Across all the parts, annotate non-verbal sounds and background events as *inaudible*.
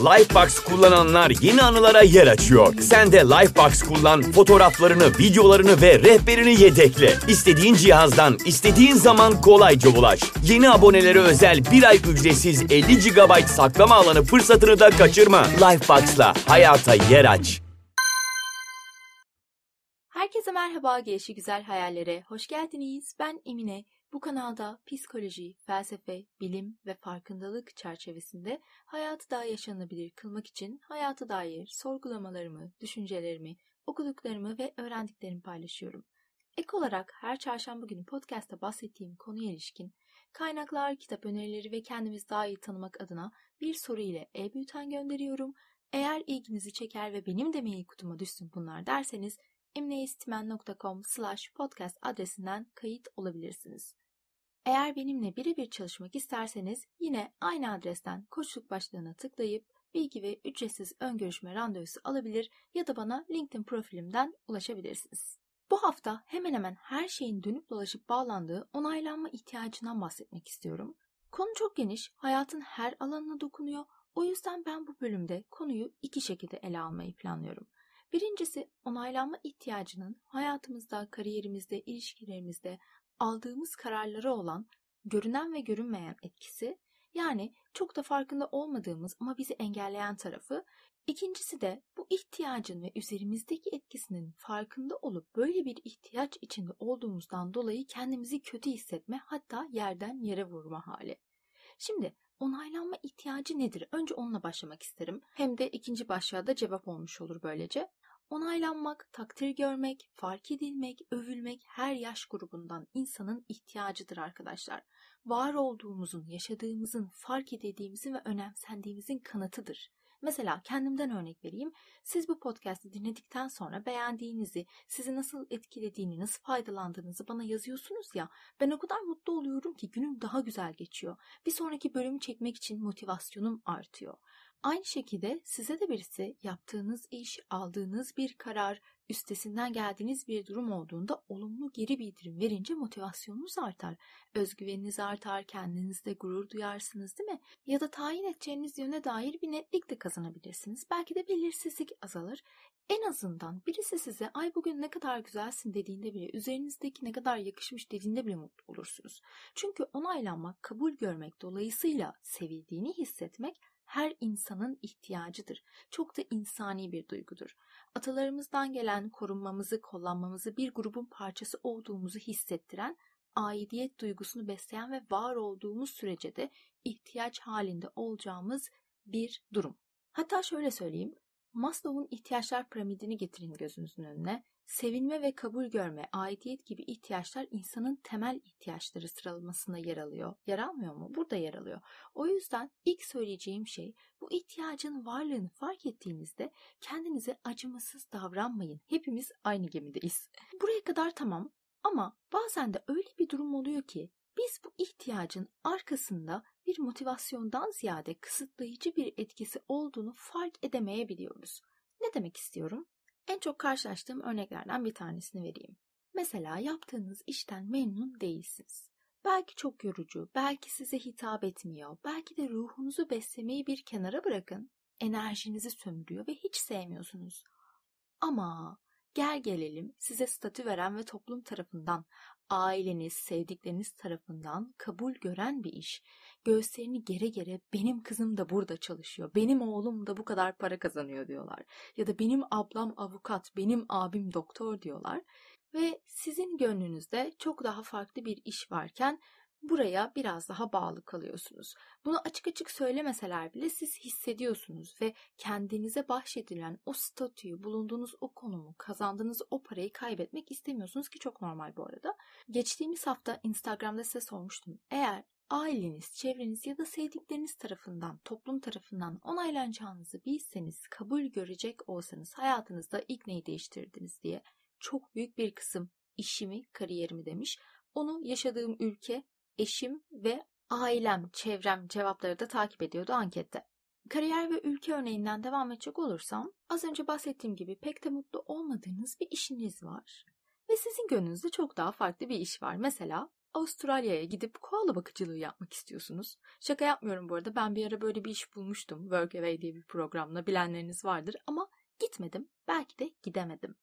Lifebox kullananlar yeni anılara yer açıyor. Sen de Lifebox kullan, fotoğraflarını, videolarını ve rehberini yedekle. İstediğin cihazdan, istediğin zaman kolayca ulaş. Yeni abonelere özel bir ay ücretsiz 50 GB saklama alanı fırsatını da kaçırma. Lifebox'la hayata yer aç. Herkese merhaba gelişi güzel hayallere. Hoş geldiniz. Ben Emine. Bu kanalda psikoloji, felsefe, bilim ve farkındalık çerçevesinde hayatı daha yaşanabilir kılmak için hayata dair sorgulamalarımı, düşüncelerimi, okuduklarımı ve öğrendiklerimi paylaşıyorum. Ek olarak her çarşamba günü podcast'ta bahsettiğim konuya ilişkin kaynaklar, kitap önerileri ve kendimizi daha iyi tanımak adına bir soru ile e-bülten gönderiyorum. Eğer ilginizi çeker ve benim de mail kutuma düşsün bunlar derseniz emniyestimen.com slash podcast adresinden kayıt olabilirsiniz. Eğer benimle birebir çalışmak isterseniz yine aynı adresten koçluk başlığına tıklayıp bilgi ve ücretsiz ön görüşme randevusu alabilir ya da bana LinkedIn profilimden ulaşabilirsiniz. Bu hafta hemen hemen her şeyin dönüp dolaşıp bağlandığı onaylanma ihtiyacından bahsetmek istiyorum. Konu çok geniş, hayatın her alanına dokunuyor. O yüzden ben bu bölümde konuyu iki şekilde ele almayı planlıyorum. Birincisi onaylanma ihtiyacının hayatımızda, kariyerimizde, ilişkilerimizde aldığımız kararlara olan görünen ve görünmeyen etkisi yani çok da farkında olmadığımız ama bizi engelleyen tarafı. İkincisi de bu ihtiyacın ve üzerimizdeki etkisinin farkında olup böyle bir ihtiyaç içinde olduğumuzdan dolayı kendimizi kötü hissetme hatta yerden yere vurma hali. Şimdi onaylanma ihtiyacı nedir? Önce onunla başlamak isterim. Hem de ikinci başlığa da cevap olmuş olur böylece. Onaylanmak, takdir görmek, fark edilmek, övülmek her yaş grubundan insanın ihtiyacıdır arkadaşlar. Var olduğumuzun, yaşadığımızın, fark edildiğimizin ve önemsendiğimizin kanıtıdır. Mesela kendimden örnek vereyim. Siz bu podcast'i dinledikten sonra beğendiğinizi, sizi nasıl etkilediğini, nasıl faydalandığınızı bana yazıyorsunuz ya. Ben o kadar mutlu oluyorum ki günüm daha güzel geçiyor. Bir sonraki bölümü çekmek için motivasyonum artıyor. Aynı şekilde size de birisi yaptığınız iş, aldığınız bir karar, üstesinden geldiğiniz bir durum olduğunda olumlu geri bildirim verince motivasyonunuz artar. Özgüveniniz artar, kendinizde gurur duyarsınız değil mi? Ya da tayin edeceğiniz yöne dair bir netlik de kazanabilirsiniz. Belki de belirsizlik azalır. En azından birisi size ay bugün ne kadar güzelsin dediğinde bile üzerinizdeki ne kadar yakışmış dediğinde bile mutlu olursunuz. Çünkü onaylanmak, kabul görmek dolayısıyla sevildiğini hissetmek her insanın ihtiyacıdır. Çok da insani bir duygudur. Atalarımızdan gelen korunmamızı, kollanmamızı, bir grubun parçası olduğumuzu hissettiren, aidiyet duygusunu besleyen ve var olduğumuz sürece de ihtiyaç halinde olacağımız bir durum. Hatta şöyle söyleyeyim, Maslow'un ihtiyaçlar piramidini getirin gözünüzün önüne. Sevinme ve kabul görme, aidiyet gibi ihtiyaçlar insanın temel ihtiyaçları sıralamasında yer alıyor. Yer almıyor mu? Burada yer alıyor. O yüzden ilk söyleyeceğim şey bu ihtiyacın varlığını fark ettiğinizde kendinize acımasız davranmayın. Hepimiz aynı gemideyiz. Buraya kadar tamam ama bazen de öyle bir durum oluyor ki biz bu ihtiyacın arkasında bir motivasyondan ziyade kısıtlayıcı bir etkisi olduğunu fark edemeyebiliyoruz. Ne demek istiyorum? En çok karşılaştığım örneklerden bir tanesini vereyim. Mesela yaptığınız işten memnun değilsiniz. Belki çok yorucu, belki size hitap etmiyor, belki de ruhunuzu beslemeyi bir kenara bırakın, enerjinizi sömürüyor ve hiç sevmiyorsunuz. Ama gel gelelim size statü veren ve toplum tarafından, aileniz, sevdikleriniz tarafından kabul gören bir iş. Göğüslerini gere gere benim kızım da burada çalışıyor, benim oğlum da bu kadar para kazanıyor diyorlar. Ya da benim ablam avukat, benim abim doktor diyorlar. Ve sizin gönlünüzde çok daha farklı bir iş varken buraya biraz daha bağlı kalıyorsunuz. Bunu açık açık söylemeseler bile siz hissediyorsunuz ve kendinize bahşedilen o statüyü, bulunduğunuz o konumu, kazandığınız o parayı kaybetmek istemiyorsunuz ki çok normal bu arada. Geçtiğimiz hafta Instagram'da size sormuştum. Eğer aileniz, çevreniz ya da sevdikleriniz tarafından, toplum tarafından onaylanacağınızı bilseniz, kabul görecek olsanız hayatınızda ilk neyi değiştirdiniz diye çok büyük bir kısım işimi, kariyerimi demiş. Onu yaşadığım ülke, eşim ve ailem, çevrem cevapları da takip ediyordu ankette. Kariyer ve ülke örneğinden devam edecek olursam, az önce bahsettiğim gibi pek de mutlu olmadığınız bir işiniz var. Ve sizin gönlünüzde çok daha farklı bir iş var. Mesela Avustralya'ya gidip koala bakıcılığı yapmak istiyorsunuz. Şaka yapmıyorum bu arada. Ben bir ara böyle bir iş bulmuştum. Workaway diye bir programla bilenleriniz vardır ama gitmedim. Belki de gidemedim.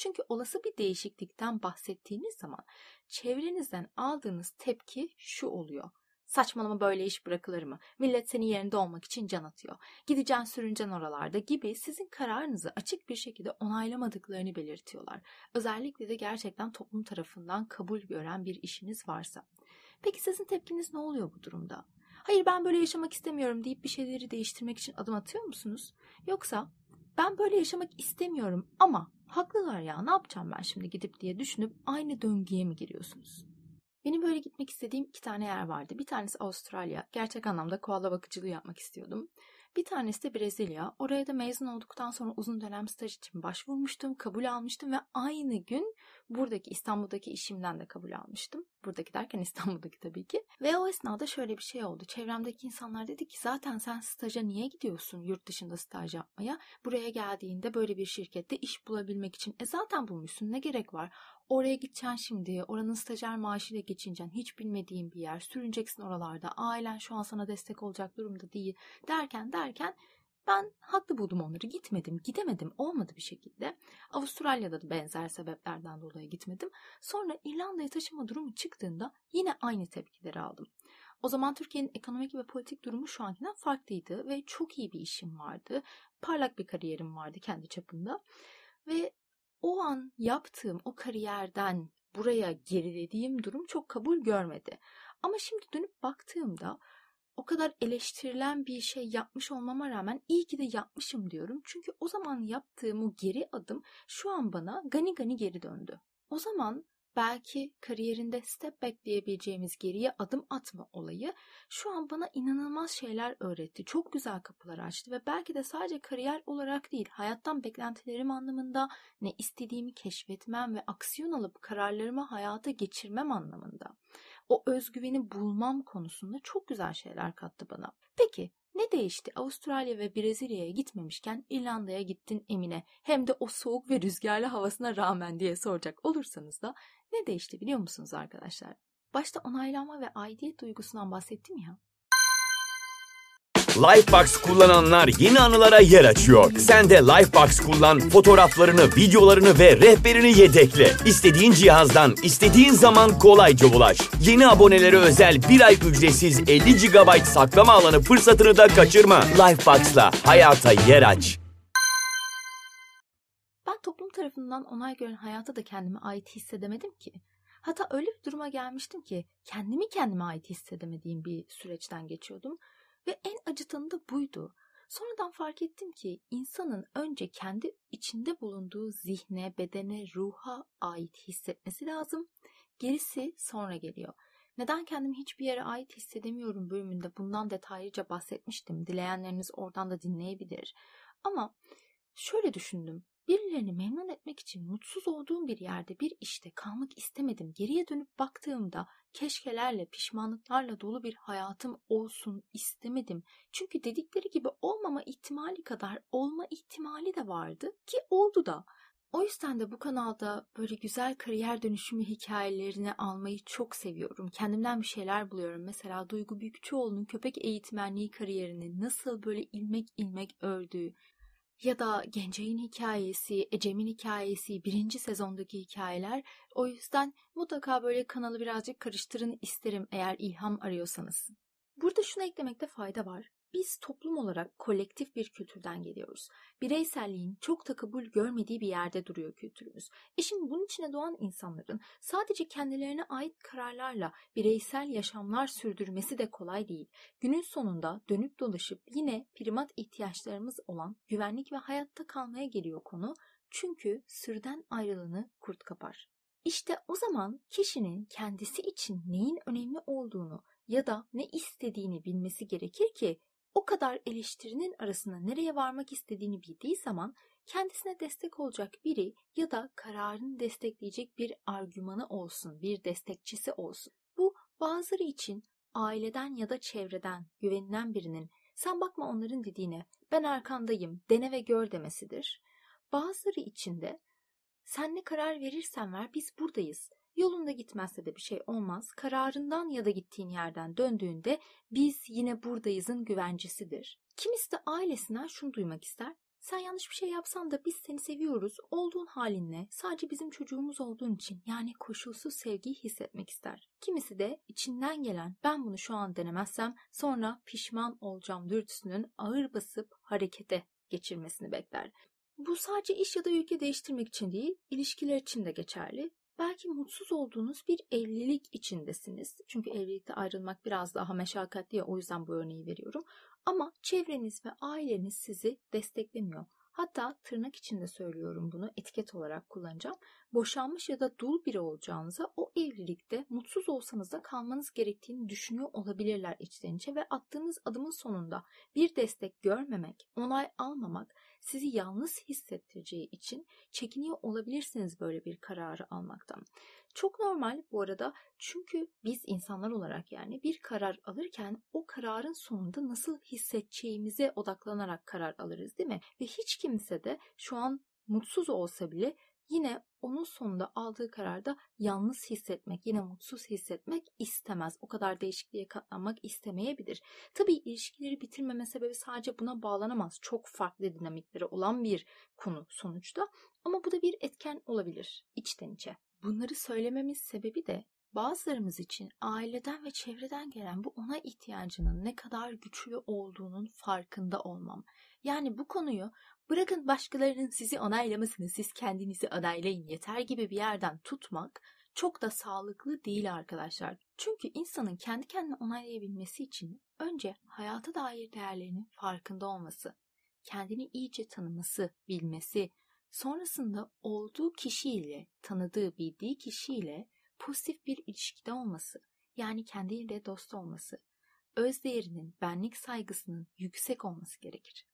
Çünkü olası bir değişiklikten bahsettiğiniz zaman çevrenizden aldığınız tepki şu oluyor. Saçmalama böyle iş bırakılır mı? Millet senin yerinde olmak için can atıyor. Gideceksin sürüncen oralarda gibi sizin kararınızı açık bir şekilde onaylamadıklarını belirtiyorlar. Özellikle de gerçekten toplum tarafından kabul gören bir işiniz varsa. Peki sizin tepkiniz ne oluyor bu durumda? Hayır ben böyle yaşamak istemiyorum deyip bir şeyleri değiştirmek için adım atıyor musunuz? Yoksa ben böyle yaşamak istemiyorum ama haklılar ya ne yapacağım ben şimdi gidip diye düşünüp aynı döngüye mi giriyorsunuz? Benim böyle gitmek istediğim iki tane yer vardı. Bir tanesi Avustralya. Gerçek anlamda koala bakıcılığı yapmak istiyordum. Bir tanesi de Brezilya. Oraya da mezun olduktan sonra uzun dönem staj için başvurmuştum, kabul almıştım ve aynı gün buradaki İstanbul'daki işimden de kabul almıştım. Buradaki derken *laughs* İstanbul'daki tabii ki. Ve o esnada şöyle bir şey oldu. Çevremdeki insanlar dedi ki zaten sen staja niye gidiyorsun yurt dışında staj yapmaya? Buraya geldiğinde böyle bir şirkette iş bulabilmek için. E zaten bulmuşsun ne gerek var? Oraya gideceksin şimdi, oranın stajyer maaşıyla geçineceksin, hiç bilmediğin bir yer, sürüneceksin oralarda, ailen şu an sana destek olacak durumda değil derken derken ben haklı buldum onları. Gitmedim, gidemedim. Olmadı bir şekilde. Avustralya'da da benzer sebeplerden dolayı gitmedim. Sonra İrlanda'ya taşıma durumu çıktığında yine aynı tepkileri aldım. O zaman Türkiye'nin ekonomik ve politik durumu şu ankinden farklıydı ve çok iyi bir işim vardı. Parlak bir kariyerim vardı kendi çapında. Ve o an yaptığım o kariyerden buraya gerilediğim durum çok kabul görmedi. Ama şimdi dönüp baktığımda o kadar eleştirilen bir şey yapmış olmama rağmen iyi ki de yapmışım diyorum. Çünkü o zaman yaptığım o geri adım şu an bana gani gani geri döndü. O zaman belki kariyerinde step back diyebileceğimiz geriye adım atma olayı şu an bana inanılmaz şeyler öğretti. Çok güzel kapılar açtı ve belki de sadece kariyer olarak değil, hayattan beklentilerim anlamında ne istediğimi keşfetmem ve aksiyon alıp kararlarımı hayata geçirmem anlamında. O özgüveni bulmam konusunda çok güzel şeyler kattı bana. Peki ne değişti? Avustralya ve Brezilya'ya gitmemişken İrlanda'ya gittin Emine. Hem de o soğuk ve rüzgarlı havasına rağmen diye soracak olursanız da ne değişti biliyor musunuz arkadaşlar? Başta onaylanma ve aidiyet duygusundan bahsettim ya. Lifebox kullananlar yeni anılara yer açıyor. Sen de Lifebox kullan, fotoğraflarını, videolarını ve rehberini yedekle. İstediğin cihazdan, istediğin zaman kolayca ulaş. Yeni abonelere özel bir ay ücretsiz 50 GB saklama alanı fırsatını da kaçırma. Lifebox'la hayata yer aç. Ben toplum tarafından onay gören hayata da kendime ait hissedemedim ki. Hatta öyle bir duruma gelmiştim ki kendimi kendime ait hissedemediğim bir süreçten geçiyordum. Ve en acıtanı da buydu. Sonradan fark ettim ki insanın önce kendi içinde bulunduğu zihne, bedene, ruha ait hissetmesi lazım. Gerisi sonra geliyor. Neden kendimi hiçbir yere ait hissedemiyorum bölümünde bundan detaylıca bahsetmiştim. Dileyenleriniz oradan da dinleyebilir. Ama şöyle düşündüm. Birilerini memnun etmek için mutsuz olduğum bir yerde bir işte kalmak istemedim. Geriye dönüp baktığımda keşkelerle, pişmanlıklarla dolu bir hayatım olsun istemedim. Çünkü dedikleri gibi olmama ihtimali kadar olma ihtimali de vardı ki oldu da. O yüzden de bu kanalda böyle güzel kariyer dönüşümü hikayelerini almayı çok seviyorum. Kendimden bir şeyler buluyorum. Mesela Duygu Büyükçüoğlu'nun köpek eğitmenliği kariyerini nasıl böyle ilmek ilmek ördüğü, ya da Gencay'ın hikayesi, Ecem'in hikayesi, birinci sezondaki hikayeler. O yüzden mutlaka böyle kanalı birazcık karıştırın isterim eğer ilham arıyorsanız. Burada şunu eklemekte fayda var. Biz toplum olarak kolektif bir kültürden geliyoruz. Bireyselliğin çok da kabul görmediği bir yerde duruyor kültürümüz. E şimdi bunun içine doğan insanların sadece kendilerine ait kararlarla bireysel yaşamlar sürdürmesi de kolay değil. Günün sonunda dönüp dolaşıp yine primat ihtiyaçlarımız olan güvenlik ve hayatta kalmaya geliyor konu. Çünkü sürden ayrılığını kurt kapar. İşte o zaman kişinin kendisi için neyin önemli olduğunu ya da ne istediğini bilmesi gerekir ki o kadar eleştirinin arasında nereye varmak istediğini bildiği zaman kendisine destek olacak biri ya da kararını destekleyecek bir argümanı olsun, bir destekçisi olsun. Bu bazıları için aileden ya da çevreden güvenilen birinin sen bakma onların dediğine ben arkandayım dene ve gör demesidir. Bazıları için de sen ne karar verirsen ver biz buradayız Yolunda gitmezse de bir şey olmaz. Kararından ya da gittiğin yerden döndüğünde biz yine buradayızın güvencesidir. Kimisi de ailesinden şunu duymak ister. Sen yanlış bir şey yapsan da biz seni seviyoruz. Olduğun halinle sadece bizim çocuğumuz olduğun için yani koşulsuz sevgiyi hissetmek ister. Kimisi de içinden gelen ben bunu şu an denemezsem sonra pişman olacağım dürtüsünün ağır basıp harekete geçirmesini bekler. Bu sadece iş ya da ülke değiştirmek için değil, ilişkiler için de geçerli. Belki mutsuz olduğunuz bir evlilik içindesiniz. Çünkü evlilikte ayrılmak biraz daha meşakkatli ya o yüzden bu örneği veriyorum. Ama çevreniz ve aileniz sizi desteklemiyor. Hatta tırnak içinde söylüyorum bunu etiket olarak kullanacağım. Boşanmış ya da dul biri olacağınıza o evlilikte mutsuz olsanız da kalmanız gerektiğini düşünüyor olabilirler içten içe ve attığınız adımın sonunda bir destek görmemek, onay almamak sizi yalnız hissettireceği için çekiniyor olabilirsiniz böyle bir kararı almaktan. Çok normal bu arada çünkü biz insanlar olarak yani bir karar alırken o kararın sonunda nasıl hissedeceğimize odaklanarak karar alırız değil mi? Ve hiç kimse de şu an mutsuz olsa bile yine onun sonunda aldığı kararda yalnız hissetmek, yine mutsuz hissetmek istemez. O kadar değişikliğe katlanmak istemeyebilir. Tabii ilişkileri bitirmeme sebebi sadece buna bağlanamaz. Çok farklı dinamikleri olan bir konu sonuçta. Ama bu da bir etken olabilir içten içe. Bunları söylememin sebebi de bazılarımız için aileden ve çevreden gelen bu ona ihtiyacının ne kadar güçlü olduğunun farkında olmam. Yani bu konuyu bırakın başkalarının sizi onaylamasını siz kendinizi adaylayın yeter gibi bir yerden tutmak çok da sağlıklı değil arkadaşlar. Çünkü insanın kendi kendini onaylayabilmesi için önce hayata dair değerlerinin farkında olması, kendini iyice tanıması, bilmesi, sonrasında olduğu kişiyle, tanıdığı, bildiği kişiyle pozitif bir ilişkide olması, yani kendiyle dost olması, öz değerinin, benlik saygısının yüksek olması gerekir.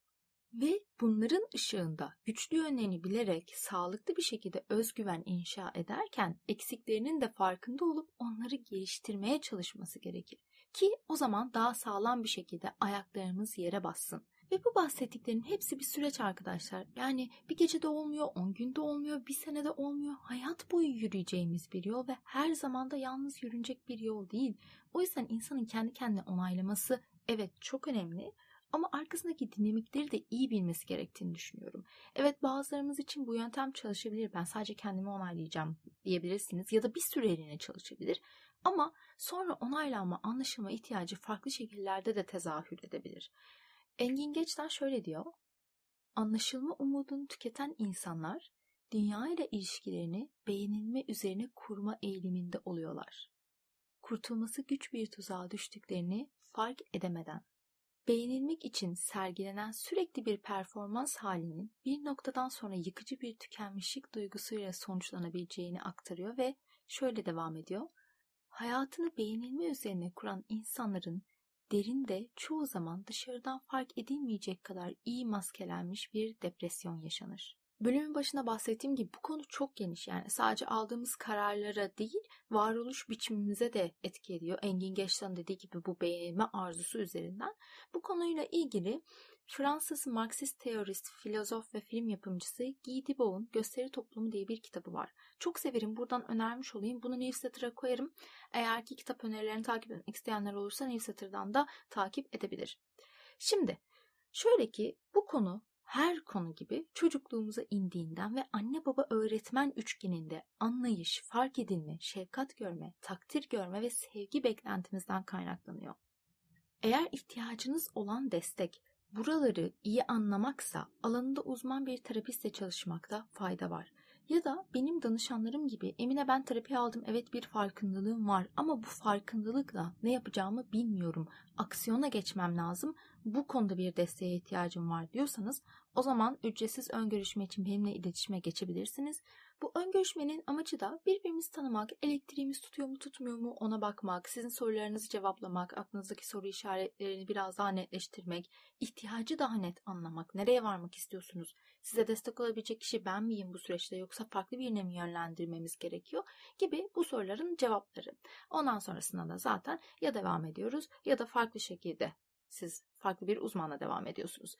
Ve bunların ışığında güçlü yönlerini bilerek sağlıklı bir şekilde özgüven inşa ederken eksiklerinin de farkında olup onları geliştirmeye çalışması gerekir. Ki o zaman daha sağlam bir şekilde ayaklarımız yere bassın. Ve bu bahsettiklerin hepsi bir süreç arkadaşlar. Yani bir gecede olmuyor, 10 günde olmuyor, bir senede olmuyor. Hayat boyu yürüyeceğimiz bir yol ve her zaman da yalnız yürünecek bir yol değil. O yüzden insanın kendi kendine onaylaması evet çok önemli. Ama arkasındaki dinamikleri de iyi bilmesi gerektiğini düşünüyorum. Evet bazılarımız için bu yöntem çalışabilir. Ben sadece kendimi onaylayacağım diyebilirsiniz. Ya da bir süreliğine çalışabilir. Ama sonra onaylanma, anlaşılma ihtiyacı farklı şekillerde de tezahür edebilir. Engin Geçten şöyle diyor. Anlaşılma umudunu tüketen insanlar dünya ile ilişkilerini beğenilme üzerine kurma eğiliminde oluyorlar. Kurtulması güç bir tuzağa düştüklerini fark edemeden. Beğenilmek için sergilenen sürekli bir performans halinin bir noktadan sonra yıkıcı bir tükenmişlik duygusuyla sonuçlanabileceğini aktarıyor ve şöyle devam ediyor. Hayatını beğenilme üzerine kuran insanların derinde çoğu zaman dışarıdan fark edilmeyecek kadar iyi maskelenmiş bir depresyon yaşanır. Bölümün başında bahsettiğim gibi bu konu çok geniş yani sadece aldığımız kararlara değil varoluş biçimimize de etki ediyor. Engin Geçtan dediği gibi bu beğenme arzusu üzerinden. Bu konuyla ilgili Fransız Marksist teorist, filozof ve film yapımcısı Guy Debord'un Gösteri Toplumu diye bir kitabı var. Çok severim. Buradan önermiş olayım. Bunu newsletter'a koyarım. Eğer ki kitap önerilerini takip etmek isteyenler olursa newsletter'dan da takip edebilir. Şimdi şöyle ki bu konu her konu gibi çocukluğumuza indiğinden ve anne baba öğretmen üçgeninde anlayış, fark edilme, şefkat görme, takdir görme ve sevgi beklentimizden kaynaklanıyor. Eğer ihtiyacınız olan destek buraları iyi anlamaksa alanında uzman bir terapistle çalışmakta fayda var. Ya da benim danışanlarım gibi Emine ben terapi aldım evet bir farkındalığım var ama bu farkındalıkla ne yapacağımı bilmiyorum. Aksiyona geçmem lazım. Bu konuda bir desteğe ihtiyacım var diyorsanız o zaman ücretsiz ön görüşme için benimle iletişime geçebilirsiniz. Bu ön görüşmenin amacı da birbirimizi tanımak, elektriğimiz tutuyor mu tutmuyor mu ona bakmak, sizin sorularınızı cevaplamak, aklınızdaki soru işaretlerini biraz daha netleştirmek, ihtiyacı daha net anlamak, nereye varmak istiyorsunuz, size destek olabilecek kişi ben miyim bu süreçte yoksa farklı birine mi yönlendirmemiz gerekiyor gibi bu soruların cevapları. Ondan sonrasında da zaten ya devam ediyoruz ya da farklı şekilde Siz farklı bir uzmanla devam ediyorsunuz.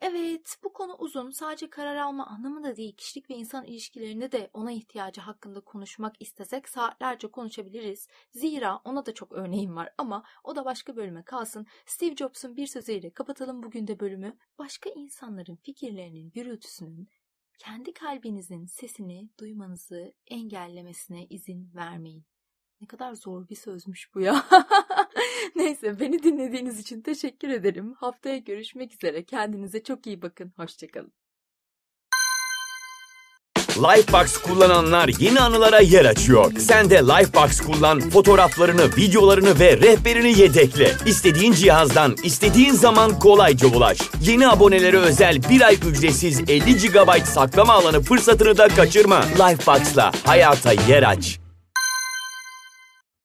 Evet, bu konu uzun. Sadece karar alma anlamında değil, kişilik ve insan ilişkilerinde de ona ihtiyacı hakkında konuşmak istesek saatlerce konuşabiliriz. Zira ona da çok örneğim var ama o da başka bölüme kalsın. Steve Jobs'un bir sözüyle kapatalım bugün de bölümü. Başka insanların fikirlerinin gürültüsünün kendi kalbinizin sesini duymanızı engellemesine izin vermeyin. Ne kadar zor bir sözmüş bu ya. *laughs* *laughs* Neyse beni dinlediğiniz için teşekkür ederim. Haftaya görüşmek üzere. Kendinize çok iyi bakın. Hoşçakalın. Lifebox kullananlar yeni anılara yer açıyor. Sen de Lifebox kullan, fotoğraflarını, videolarını ve rehberini yedekle. İstediğin cihazdan, istediğin zaman kolayca ulaş. Yeni abonelere özel bir ay ücretsiz 50 GB saklama alanı fırsatını da kaçırma. Lifebox'la hayata yer aç.